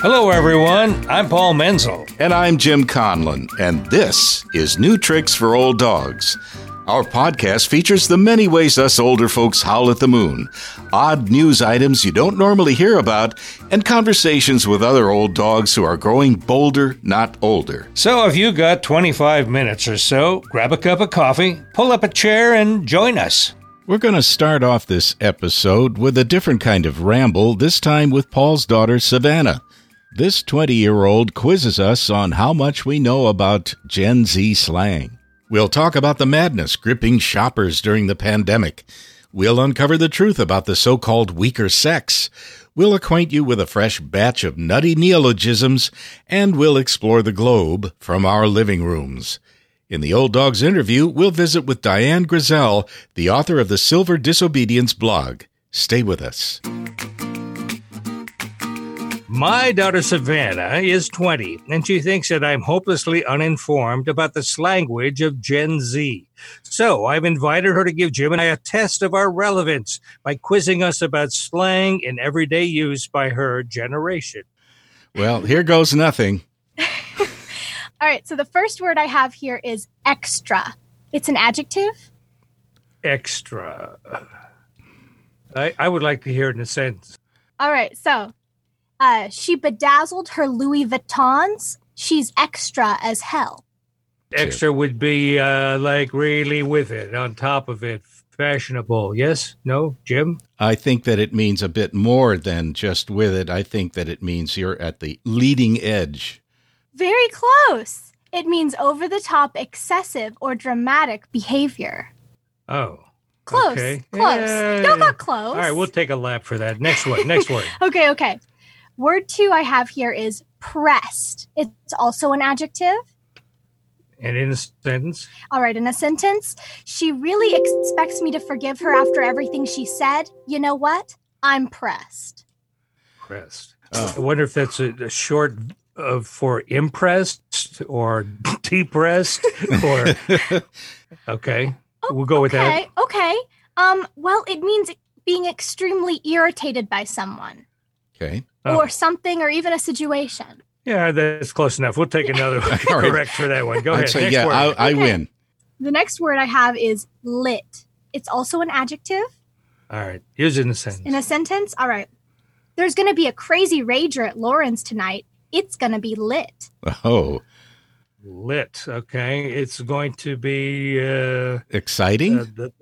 Hello, everyone. I'm Paul Menzel. And I'm Jim Conlon, and this is New Tricks for Old Dogs. Our podcast features the many ways us older folks howl at the moon, odd news items you don't normally hear about, and conversations with other old dogs who are growing bolder, not older. So, if you've got 25 minutes or so, grab a cup of coffee, pull up a chair, and join us. We're going to start off this episode with a different kind of ramble, this time with Paul's daughter, Savannah. This 20 year old quizzes us on how much we know about Gen Z slang. We'll talk about the madness gripping shoppers during the pandemic. We'll uncover the truth about the so called weaker sex. We'll acquaint you with a fresh batch of nutty neologisms, and we'll explore the globe from our living rooms. In the Old Dogs interview, we'll visit with Diane Grisel, the author of the Silver Disobedience blog. Stay with us. My daughter Savannah is 20, and she thinks that I'm hopelessly uninformed about the slanguage of Gen Z. So I've invited her to give Jim and I a test of our relevance by quizzing us about slang in everyday use by her generation. Well, here goes nothing. All right, so the first word I have here is extra. It's an adjective. Extra. I, I would like to hear it in a sentence. All right, so uh, she bedazzled her Louis Vuittons. She's extra as hell. Extra would be uh, like really with it, on top of it, fashionable. Yes? No? Jim? I think that it means a bit more than just with it. I think that it means you're at the leading edge. Very close. It means over the top, excessive, or dramatic behavior. Oh. Close. Okay. Close. Yeah. Y'all got close. All right, we'll take a lap for that. Next one. Next word. Okay, okay. Word two I have here is pressed. It's also an adjective. And in a sentence. All right, in a sentence, she really expects me to forgive her after everything she said. You know what? I'm pressed. Pressed. I wonder if that's a, a short of for impressed or depressed or. okay. We'll go with that. Okay, okay. Um, well, it means being extremely irritated by someone Okay. Oh. or something or even a situation. Yeah, that's close enough. We'll take another correct for that one. Go ahead. say, Next yeah, word. I, I Okay. win. The next word I have is lit. It's also an adjective All right. Use it in a sentence. in a sentence. All right. There's going to be a crazy rager at Lauren's tonight. It's going to be lit. Oh, Lit. Okay. It's going to be uh, exciting. uh, the,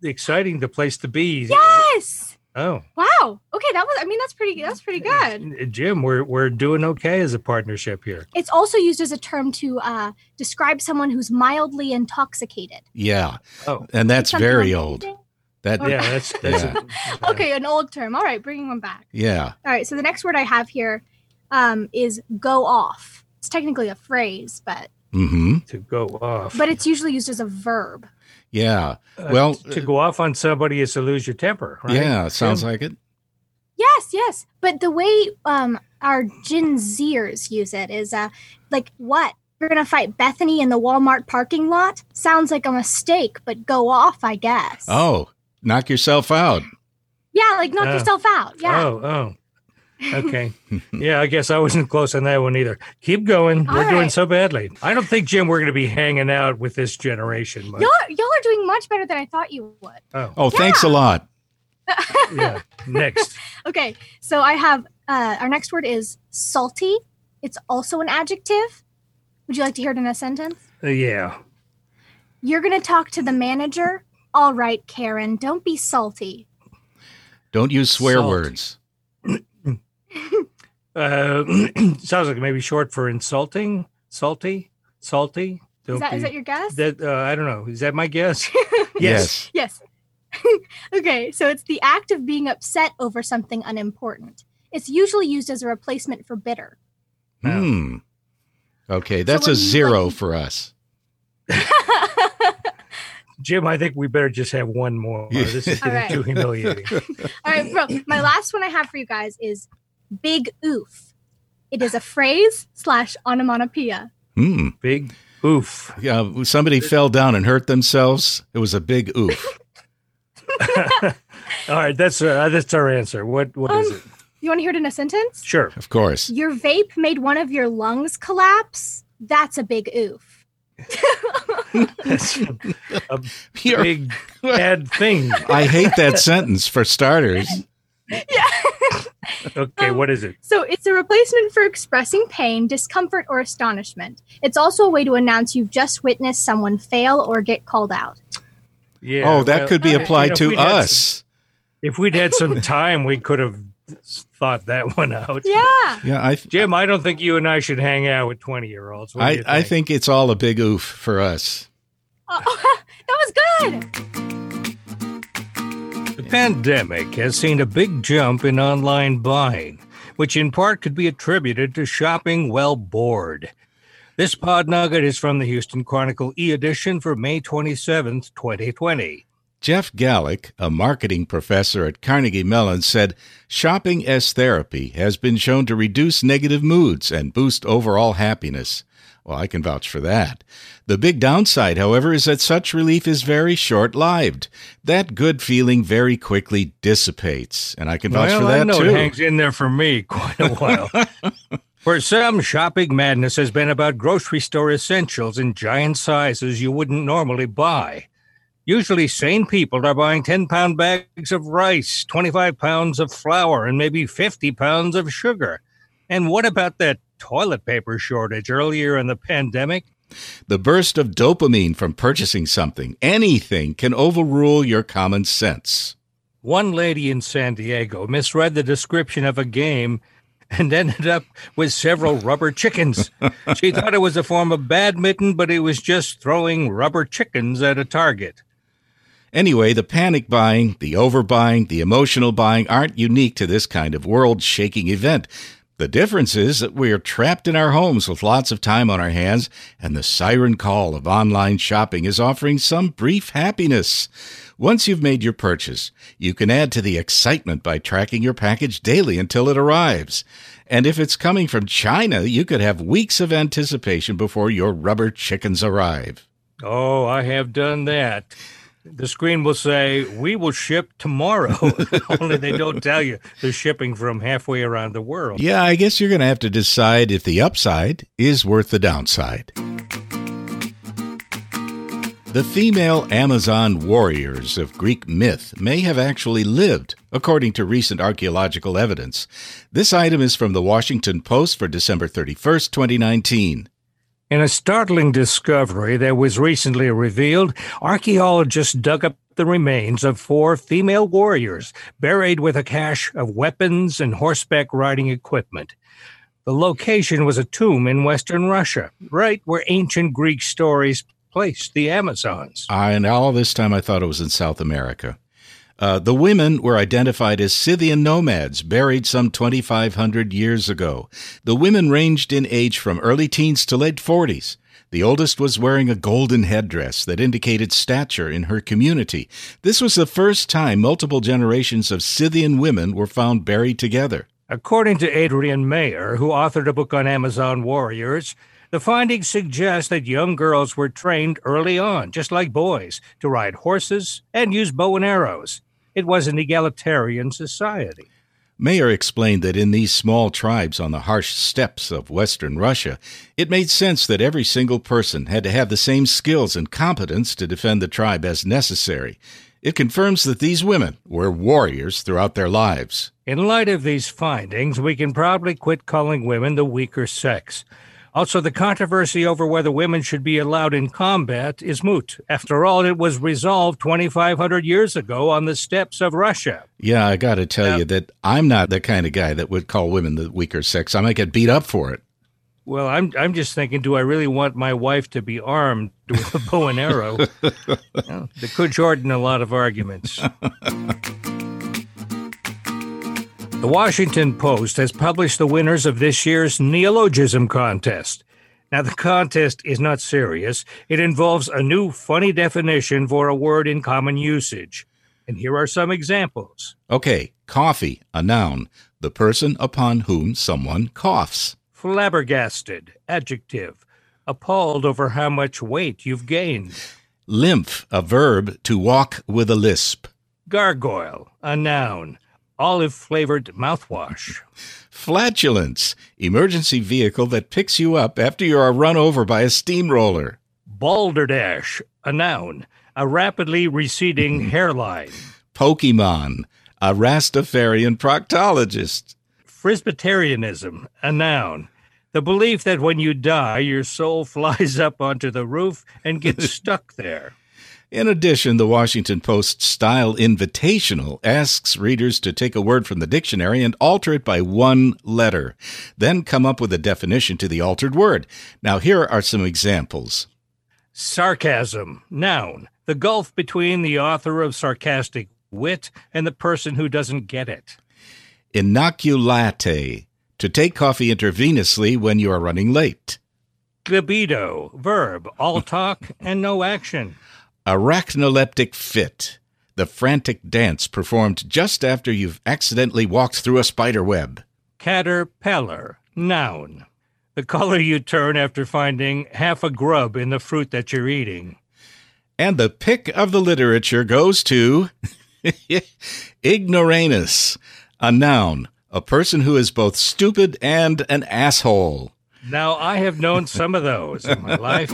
the exciting, the place to be. Yes. Oh, Wow. Okay, that was I mean that's pretty that's pretty good. Jim, we're we're doing okay as a partnership here. It's also used as a term to uh, describe someone who's mildly intoxicated. yeah. Oh, And that's very like old. anything? That, Okay. yeah, that's that's Yeah. A, Okay, an old term. All right, bringing one back. yeah. All right, so the next word I have here um, is go off. It's technically a phrase, but Mm-hmm. to go off. but it's usually used as a verb. Yeah. Uh, well, to go off on somebody is to lose your temper, right? Yeah, sounds Jim? like it. Yes, yes. But the way um, our Gen Zers use it is uh, like, what? You're going to fight Bethany in the Walmart parking lot? Sounds like a mistake, but go off, I guess. Oh, knock yourself out. Yeah, like knock Oh. yourself out. Yeah. Oh, oh. Okay. yeah, I guess I wasn't close on that one either. Keep going. All we're doing so badly. I don't think, Jim, we're going to be hanging out with this generation. much. Y'all, y'all are doing much better than I thought you would. Oh, Oh, thanks a lot. yeah. Next. Okay, so I have uh, our next word is salty. It's also an adjective. Would you like to hear it in a sentence? Uh, yeah. You're going to talk to the manager. All right, Karen, don't be salty. Don't use swear Salt. words. Uh, sounds like maybe short for insulting. Salty. Salty. Don't Is that, be- is that your guess? that uh, I don't know. Is that my guess? Yes. Yes. okay, so it's the act of being upset over something unimportant. It's usually used as a replacement for bitter. Hmm. Okay, that's a zero like- for us. Jim, I think we better just have one more. This is All right. too humiliating. All right, bro. My last one I have for you guys is big oof. It is a phrase slash onomatopoeia. Hmm. Big oof. Yeah, somebody fell down and hurt themselves. It was a big oof. All right, that's uh, that's our answer. What what is Um, it? You want to hear it in a sentence? Sure. Of course. Your vape made one of your lungs collapse. That's a big oof. That's a, a big bad thing. I hate that sentence for starters. Okay, Um, what is it? So it's a replacement for expressing pain, discomfort, or astonishment. It's also a way to announce you've just witnessed someone fail or get called out. Yeah. oh, that well, could be you applied know, to we'd some- us. if we'd had some time, we could have thought that one out. Yeah. Yeah, I th- Jim, I don't think you and I should hang out with 20 year olds. I, I think it's all a big oof for us. Oh, that was good. Pandemic has seen a big jump in online buying, which in part could be attributed to shopping well bored. This pod nugget is from the Houston Chronicle e edition for May 27th, 2020. Jeff Galak, a marketing professor at Carnegie Mellon, said shopping as therapy has been shown to reduce negative moods and boost overall happiness. Well, I can vouch for that. The big downside, however, is that such relief is very short lived. That good feeling very quickly dissipates, and I can vouch well, for I that know too. it hangs in there for me quite a while. for some, shopping madness has been about grocery store essentials in giant sizes you wouldn't normally buy. Usually, sane people are buying 10 pound bags of rice, 25 pounds of flour, and maybe 50 pounds of sugar. And what about that toilet paper shortage earlier in the pandemic? The burst of dopamine from purchasing something, anything, can overrule your common sense. One lady in San Diego misread the description of a game and ended up with several rubber chickens. She thought it was a form of badminton, but it was just throwing rubber chickens at a target. Anyway, the panic buying, the overbuying, the emotional buying aren't unique to this kind of world shaking event. The difference is that we are trapped in our homes with lots of time on our hands, and the siren call of online shopping is offering some brief happiness. Once you've made your purchase, you can add to the excitement by tracking your package daily until it arrives. And if it's coming from China, you could have weeks of anticipation before your rubber chickens arrive. Oh, I have done that. The screen will say, We will ship tomorrow. Only they don't tell you they're shipping from halfway around the world. Yeah, I guess you're going to have to decide if the upside is worth the downside. The female Amazon warriors of Greek myth may have actually lived, according to recent archaeological evidence. This item is from the Washington Post for December 31st, 2019. In a startling discovery that was recently revealed, archaeologists dug up the remains of four female warriors buried with a cache of weapons and horseback riding equipment. The location was a tomb in western Russia, right where ancient Greek stories placed the Amazons. Uh, and all this time I thought it was in South America. Uh, the women were identified as Scythian nomads buried some 2,500 years ago. The women ranged in age from early teens to late 40s. The oldest was wearing a golden headdress that indicated stature in her community. This was the first time multiple generations of Scythian women were found buried together. According to Adrienne Mayor, who authored a book on Amazon warriors, the findings suggest that young girls were trained early on, just like boys, to ride horses and use bow and arrows. It was an egalitarian society. Mayor explained that in these small tribes on the harsh steppes of western Russia, it made sense that every single person had to have the same skills and competence to defend the tribe as necessary. It confirms that these women were warriors throughout their lives. In light of these findings, we can probably quit calling women the weaker sex. Also, the controversy over whether women should be allowed in combat is moot. After all, it was resolved 2,500 years ago on the steppes of Russia. Yeah, I got to tell you that I'm not the kind of guy that would call women the weaker sex. I might get beat up for it. Well, I'm I'm just thinking, do I really want my wife to be armed with a bow and arrow? Well, that could shorten a lot of arguments. The Washington Post has published the winners of this year's neologism contest. Now, the contest is not serious. It involves a new funny definition for a word in common usage. And here are some examples. Okay, coffee, a noun, the person upon whom someone coughs. Flabbergasted, adjective. Appalled over how much weight you've gained. Lymph, a verb to walk with a lisp. Gargoyle, a noun. Olive flavored mouthwash. Flatulence, emergency vehicle that picks you up after you are run over by a steamroller. Balderdash, a noun, a rapidly receding hairline. Pokemon, a Rastafarian proctologist. Frisbitarianism, a noun, the belief that when you die, your soul flies up onto the roof and gets stuck there. In addition, the Washington Post Style Invitational asks readers to take a word from the dictionary and alter it by one letter, then come up with a definition to the altered word. Now, here are some examples Sarcasm, noun, the gulf between the author of sarcastic wit and the person who doesn't get it. Inoculate, to take coffee intravenously when you are running late. Libido, verb, all talk and no action. Arachnoleptic fit, the frantic dance performed just after you've accidentally walked through a spider web. Caterpillar, noun, the color you turn after finding half a grub in the fruit that you're eating. And the pick of the literature goes to ignoramus, a noun, a person who is both stupid and an asshole. Now, I have known some of those in my life.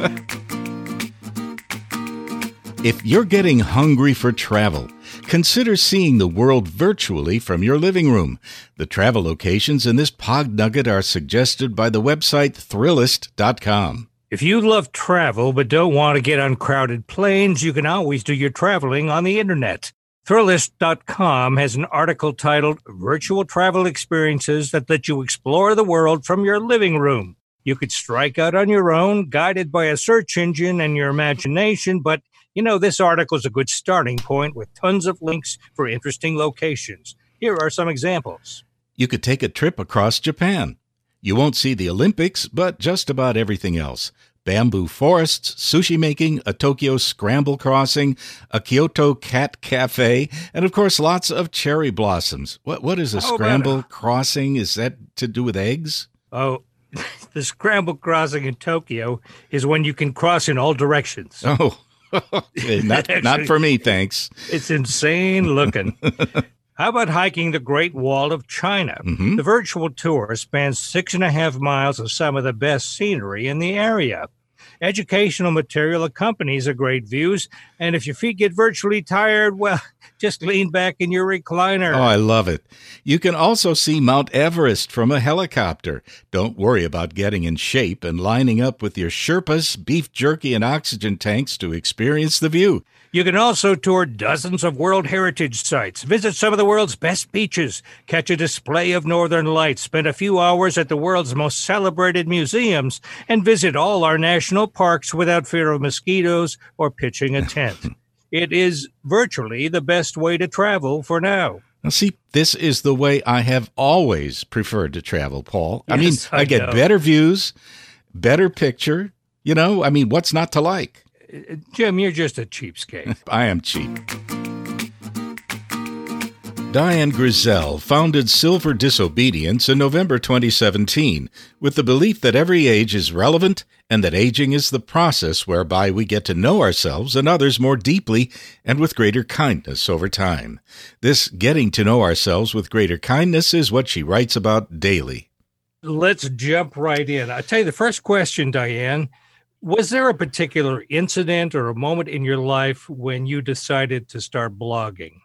If you're getting hungry for travel, consider seeing the world virtually from your living room. The travel locations in this pod nugget are suggested by the website Thrillist.com. If you love travel but don't want to get on crowded planes, you can always do your traveling on the internet. Thrillist.com has an article titled Virtual Travel Experiences that let you explore the world from your living room. You could strike out on your own, guided by a search engine and your imagination, but you know, this article is a good starting point with tons of links for interesting locations. Here are some examples. You could take a trip across Japan. You won't see the Olympics, but just about everything else bamboo forests, sushi making, a Tokyo scramble crossing, a Kyoto cat cafe, and of course lots of cherry blossoms. What what is a How scramble crossing? Is that to do with eggs? Oh, the scramble crossing in Tokyo is when you can cross in all directions. Oh, not not for me, thanks. It's insane looking. How about hiking the Great Wall of China? Mhm. The virtual tour spans six and a half miles of some of the best scenery in the area. Educational material accompanies the great views, and if your feet get virtually tired, well, just lean back in your recliner. Oh, I love it. You can also see Mount Everest from a helicopter. Don't worry about getting in shape and lining up with your Sherpas, beef jerky, and oxygen tanks to experience the view. You can also tour dozens of World Heritage sites, visit some of the world's best beaches, catch a display of northern lights, spend a few hours at the world's most celebrated museums, and visit all our national parks without fear of mosquitoes or pitching a tent. it is virtually the best way to travel for now. Now, see, this is the way I have always preferred to travel, Paul. I mean, I, I get know. better views, better picture. You know, I mean, what's not to like? Jim, you're just a cheapskate. I am cheap. Diane Grisel founded Silver Disobedience in November 2017 with the belief that every age is relevant and that aging is the process whereby we get to know ourselves and others more deeply and with greater kindness over time. This getting to know ourselves with greater kindness is what she writes about daily. Let's jump right in. I tell you, the first question, Diane, was there a particular incident or a moment in your life when you decided to start blogging?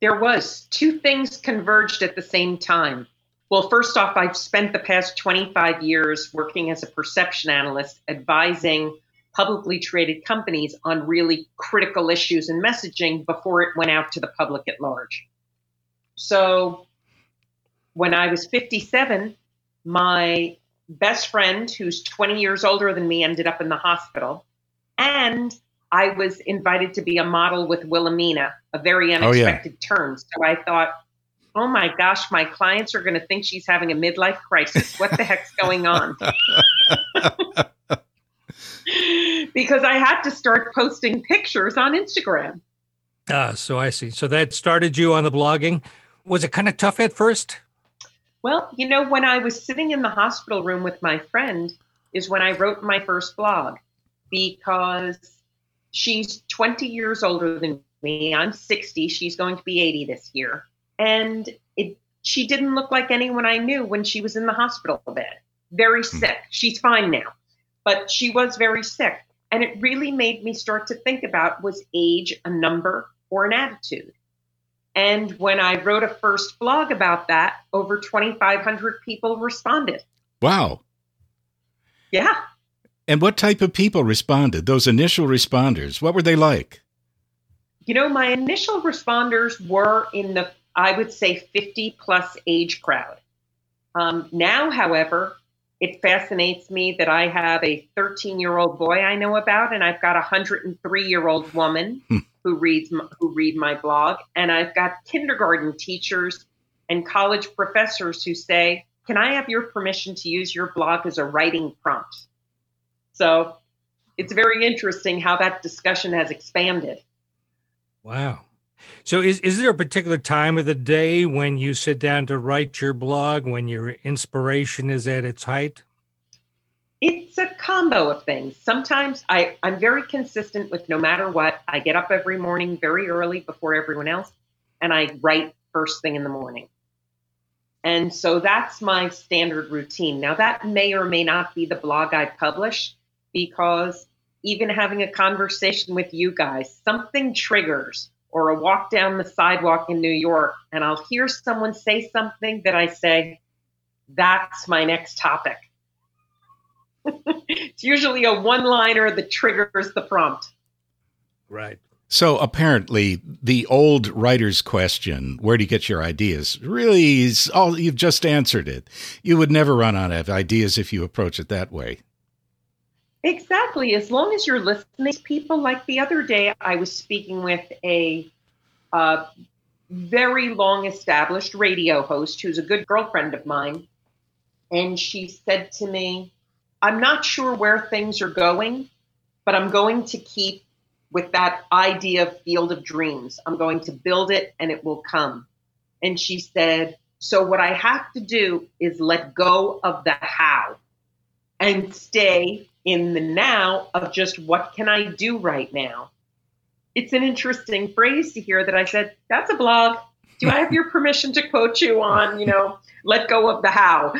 There was two things converged at the same time. Well, first off, I've spent the past 25 years working as a perception analyst, advising publicly traded companies on really critical issues and messaging before it went out to the public at large. So when I was 57, my best friend, who's 20 years older than me, ended up in the hospital. And I was invited to be a model with Wilhelmina, a very Oh, yeah. unexpected turn. So I thought, oh my gosh, my clients are going to think she's having a midlife crisis. What the heck's going on? because I had to start posting pictures on Instagram. Ah, so I see. So that started you on the blogging. Was it kind of tough at first? Well, you know, when I was sitting in the hospital room with my friend, is when I wrote my first blog because she's 20 years older than me. I'm 60. She's going to be 80 this year. and it she didn't look like anyone I knew when she was in the hospital bed. Very hmm. sick. She's fine now, but she was very sick. And it really made me start to think about was age a number or an attitude? And when I wrote a first blog about that, over 2,500 people responded. Wow. Yeah. And what type of people responded? Those initial responders, what were they like? You know, my initial responders were in the, I would say, 50 plus age crowd. Um, now, however, it fascinates me that I have a 13 year old boy I know about, and I've got a 103 year old woman hmm. Who reads who read my blog, and I've got kindergarten teachers and college professors who say, "Can I have your permission to use your blog as a writing prompt?" So it's very interesting how that discussion has expanded. Wow. So is is there a particular time of the day when you sit down to write your blog when your inspiration is at its height? It's a combo of things. Sometimes I, I'm very consistent with no matter what. I get up every morning very early before everyone else and I write first thing in the morning. And so that's my standard routine. Now, that may or may not be the blog I publish because even having a conversation with you guys, something triggers or a walk down the sidewalk in New York and I'll hear someone say something that I say, that's my next topic. It's usually a one liner that triggers the prompt. Right. So apparently, the old writer's question, where do you get your ideas, really is all you've just answered it. You would never run out of ideas if you approach it that way. Exactly. As long as you're listening to people, like the other day, I was speaking with a uh, very long established radio host who's a good girlfriend of mine. And she said to me, I'm not sure where things are going, but I'm going to keep with that idea of field of dreams. I'm going to build it and it will come. And she said, So what I have to do is let go of the how and stay in the now of just what can I do right now. It's an interesting phrase to hear that I said, that's a blog. Do I have your permission to quote you on, you know, let go of the how?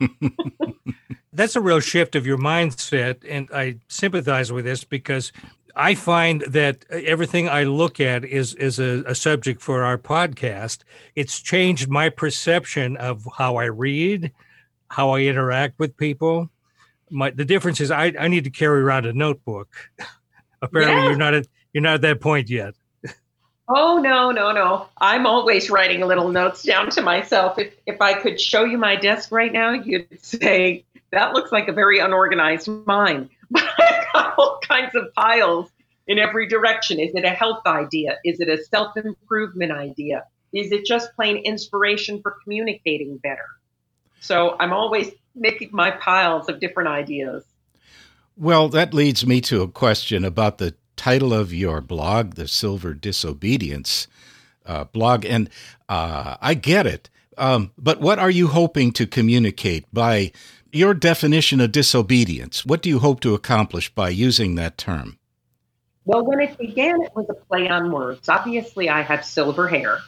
that's a real shift of your mindset. And I sympathize with this because I find that everything I look at is is a, a, subject for our podcast. It's changed my perception of how I read, how I interact with people, my the difference is I, I need to carry around a notebook. Apparently, yeah. you're not at you're not at that point yet. Oh no, no, no! I'm always writing little notes down to myself. If if I could show you my desk right now, you'd say that looks like a very unorganized mind. But I've got all kinds of piles in every direction. Is it a health idea? Is it a self improvement idea? Is it just plain inspiration for communicating better? So I'm always making my piles of different ideas. Well, that leads me to a question about the title of your blog, The Silver Disobedience uh, blog. And uh, I get it. Um, but what are you hoping to communicate by your definition of disobedience? What do you hope to accomplish by using that term? Well, when it began, it was a play on words. Obviously, I have silver hair.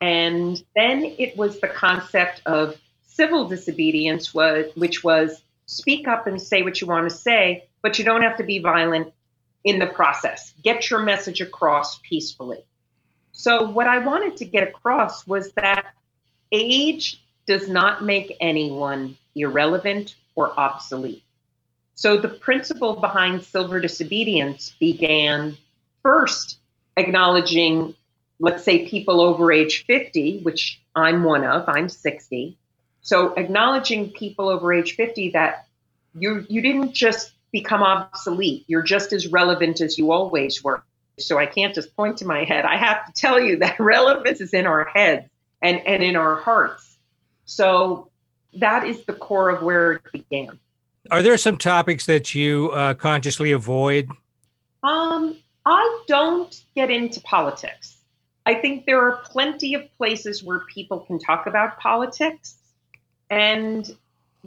And then it was the concept of civil disobedience which was speak up and say what you want to say, but you don't have to be violent in the process. Get your message across peacefully. So what I wanted to get across was that age does not make anyone irrelevant or obsolete. So the principle behind silver disobedience began first acknowledging, let's say, people over age 50, which I'm one of, I'm 60, so acknowledging people over age 50 that you you didn't just become obsolete. You're just as relevant as you always were. So I can't just point to my head. I have to tell you that relevance is in our heads and, and in our hearts. So that is the core of where it began. Are there some topics that you uh, consciously avoid? Um, I don't get into politics. I think there are plenty of places where people can talk about politics. And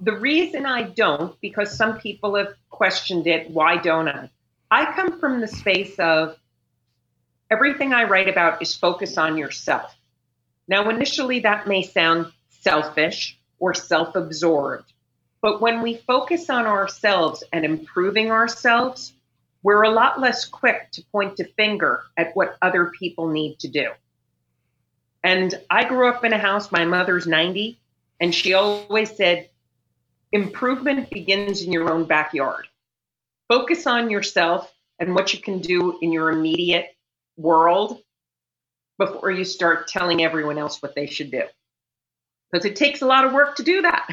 the reason I don't, because some people have questioned it, why don't I? I come from the space of everything I write about is focus on yourself. Now, initially, that may sound selfish or self absorbed, but when we focus on ourselves and improving ourselves, we're a lot less quick to point a finger at what other people need to do. And I grew up in a house, my mother's 90, and she always said, improvement begins in your own backyard. Focus on yourself and what you can do in your immediate world before you start telling everyone else what they should do. Because it takes a lot of work to do that.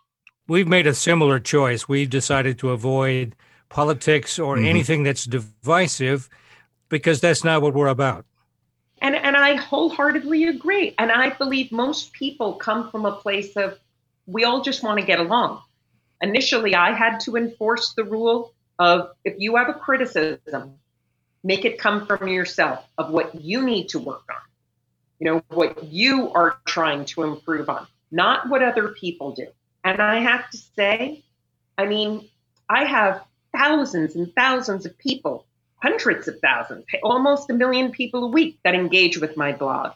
We've made a similar choice. We've decided to avoid politics or mm-hmm. anything that's divisive because that's not what we're about. And and I wholeheartedly agree. And I believe most people come from a place of we all just want to get along. Initially, I had to enforce the rule of if you have a criticism, make it come from yourself of what you need to work on. You know, what you are trying to improve on, not what other people do. And I have to say, I mean, I have thousands and thousands of people, hundreds of thousands, almost a million people a week that engage with my blog.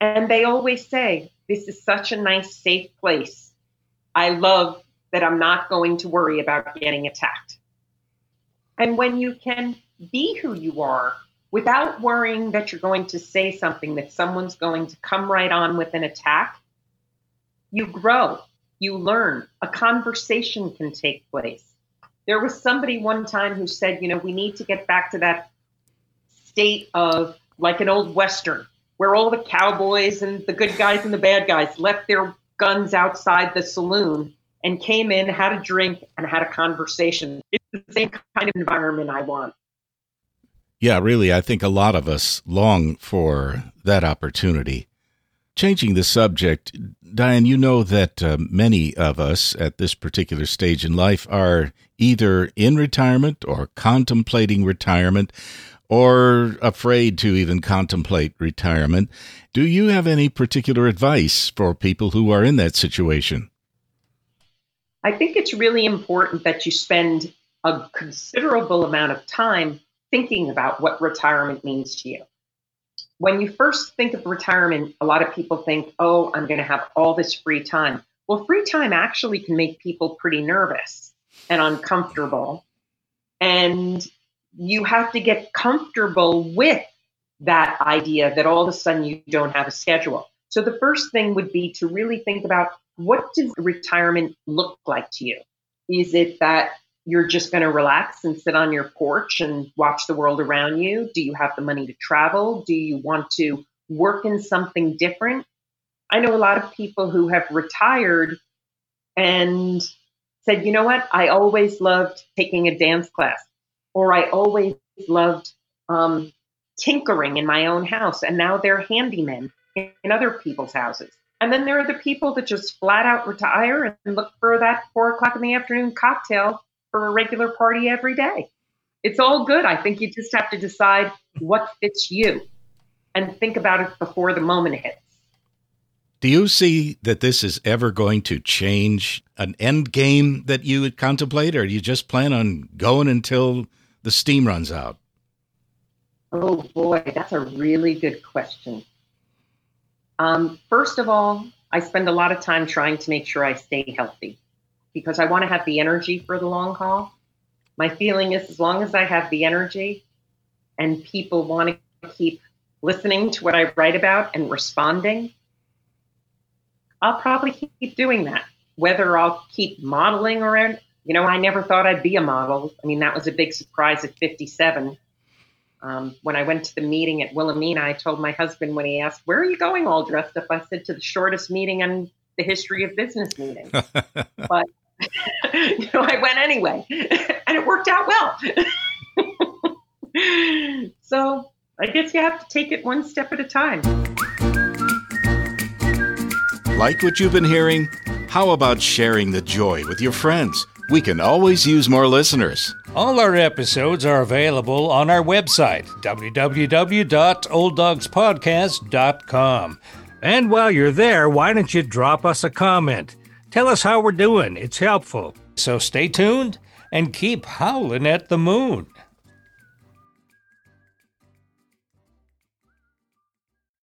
And they always say, This is such a nice, safe place. I love that I'm not going to worry about getting attacked. And when you can be who you are without worrying that you're going to say something that someone's going to come right on with an attack, you grow you learn. A conversation can take place. There was somebody one time who said, you know, we need to get back to that state of like an old Western where all the cowboys and the good guys and the bad guys left their guns outside the saloon and came in, had a drink, and had a conversation. It's the same kind of environment I want. Yeah, really, I think a lot of us long for that opportunity. Changing the subject, Diane, you know that uh, many of us at this particular stage in life are either in retirement or contemplating retirement or afraid to even contemplate retirement. Do you have any particular advice for people who are in that situation? I think it's really important that you spend a considerable amount of time thinking about what retirement means to you when you first think of retirement, a lot of people think, oh, I'm going to have all this free time. Well, free time actually can make people pretty nervous and uncomfortable. And you have to get comfortable with that idea that all of a sudden you don't have a schedule. So the first thing would be to really think about what does retirement look like to you? Is it that you're just going to relax and sit on your porch and watch the world around you? Do you have the money to travel? Do you want to work in something different? I know a lot of people who have retired and said, you know what? I always loved taking a dance class, or I always loved um, tinkering in my own house, and now they're handymen in other people's houses. And then there are the people that just flat out retire and look for that four o'clock in the afternoon cocktail for a regular party every day. It's all good. I think you just have to decide what fits you and think about it before the moment hits. Do you see that this is ever going to change an end game that you would contemplate, or do you just plan on going until the steam runs out? Oh boy, that's a really good question. Um, first of all, I spend a lot of time trying to make sure I stay healthy because I want to have the energy for the long haul. My feeling is as long as I have the energy and people want to keep listening to what I write about and responding, I'll probably keep doing that. Whether I'll keep modeling or, you know, I never thought I'd be a model. I mean, that was a big surprise at 57. Um, when I went to the meeting at Wilhelmina, I told my husband when he asked, Where are you going all dressed up? I said, To the shortest meeting in the history of business meetings. but you know, I went anyway, and it worked out well. so I guess you have to take it one step at a time. Like what you've been hearing? How about sharing the joy with your friends? We can always use more listeners. All our episodes are available on our website, www.olddogspodcast.com. And while you're there, why don't you drop us a comment? Tell us how we're doing. It's helpful. So stay tuned and keep howling at the moon.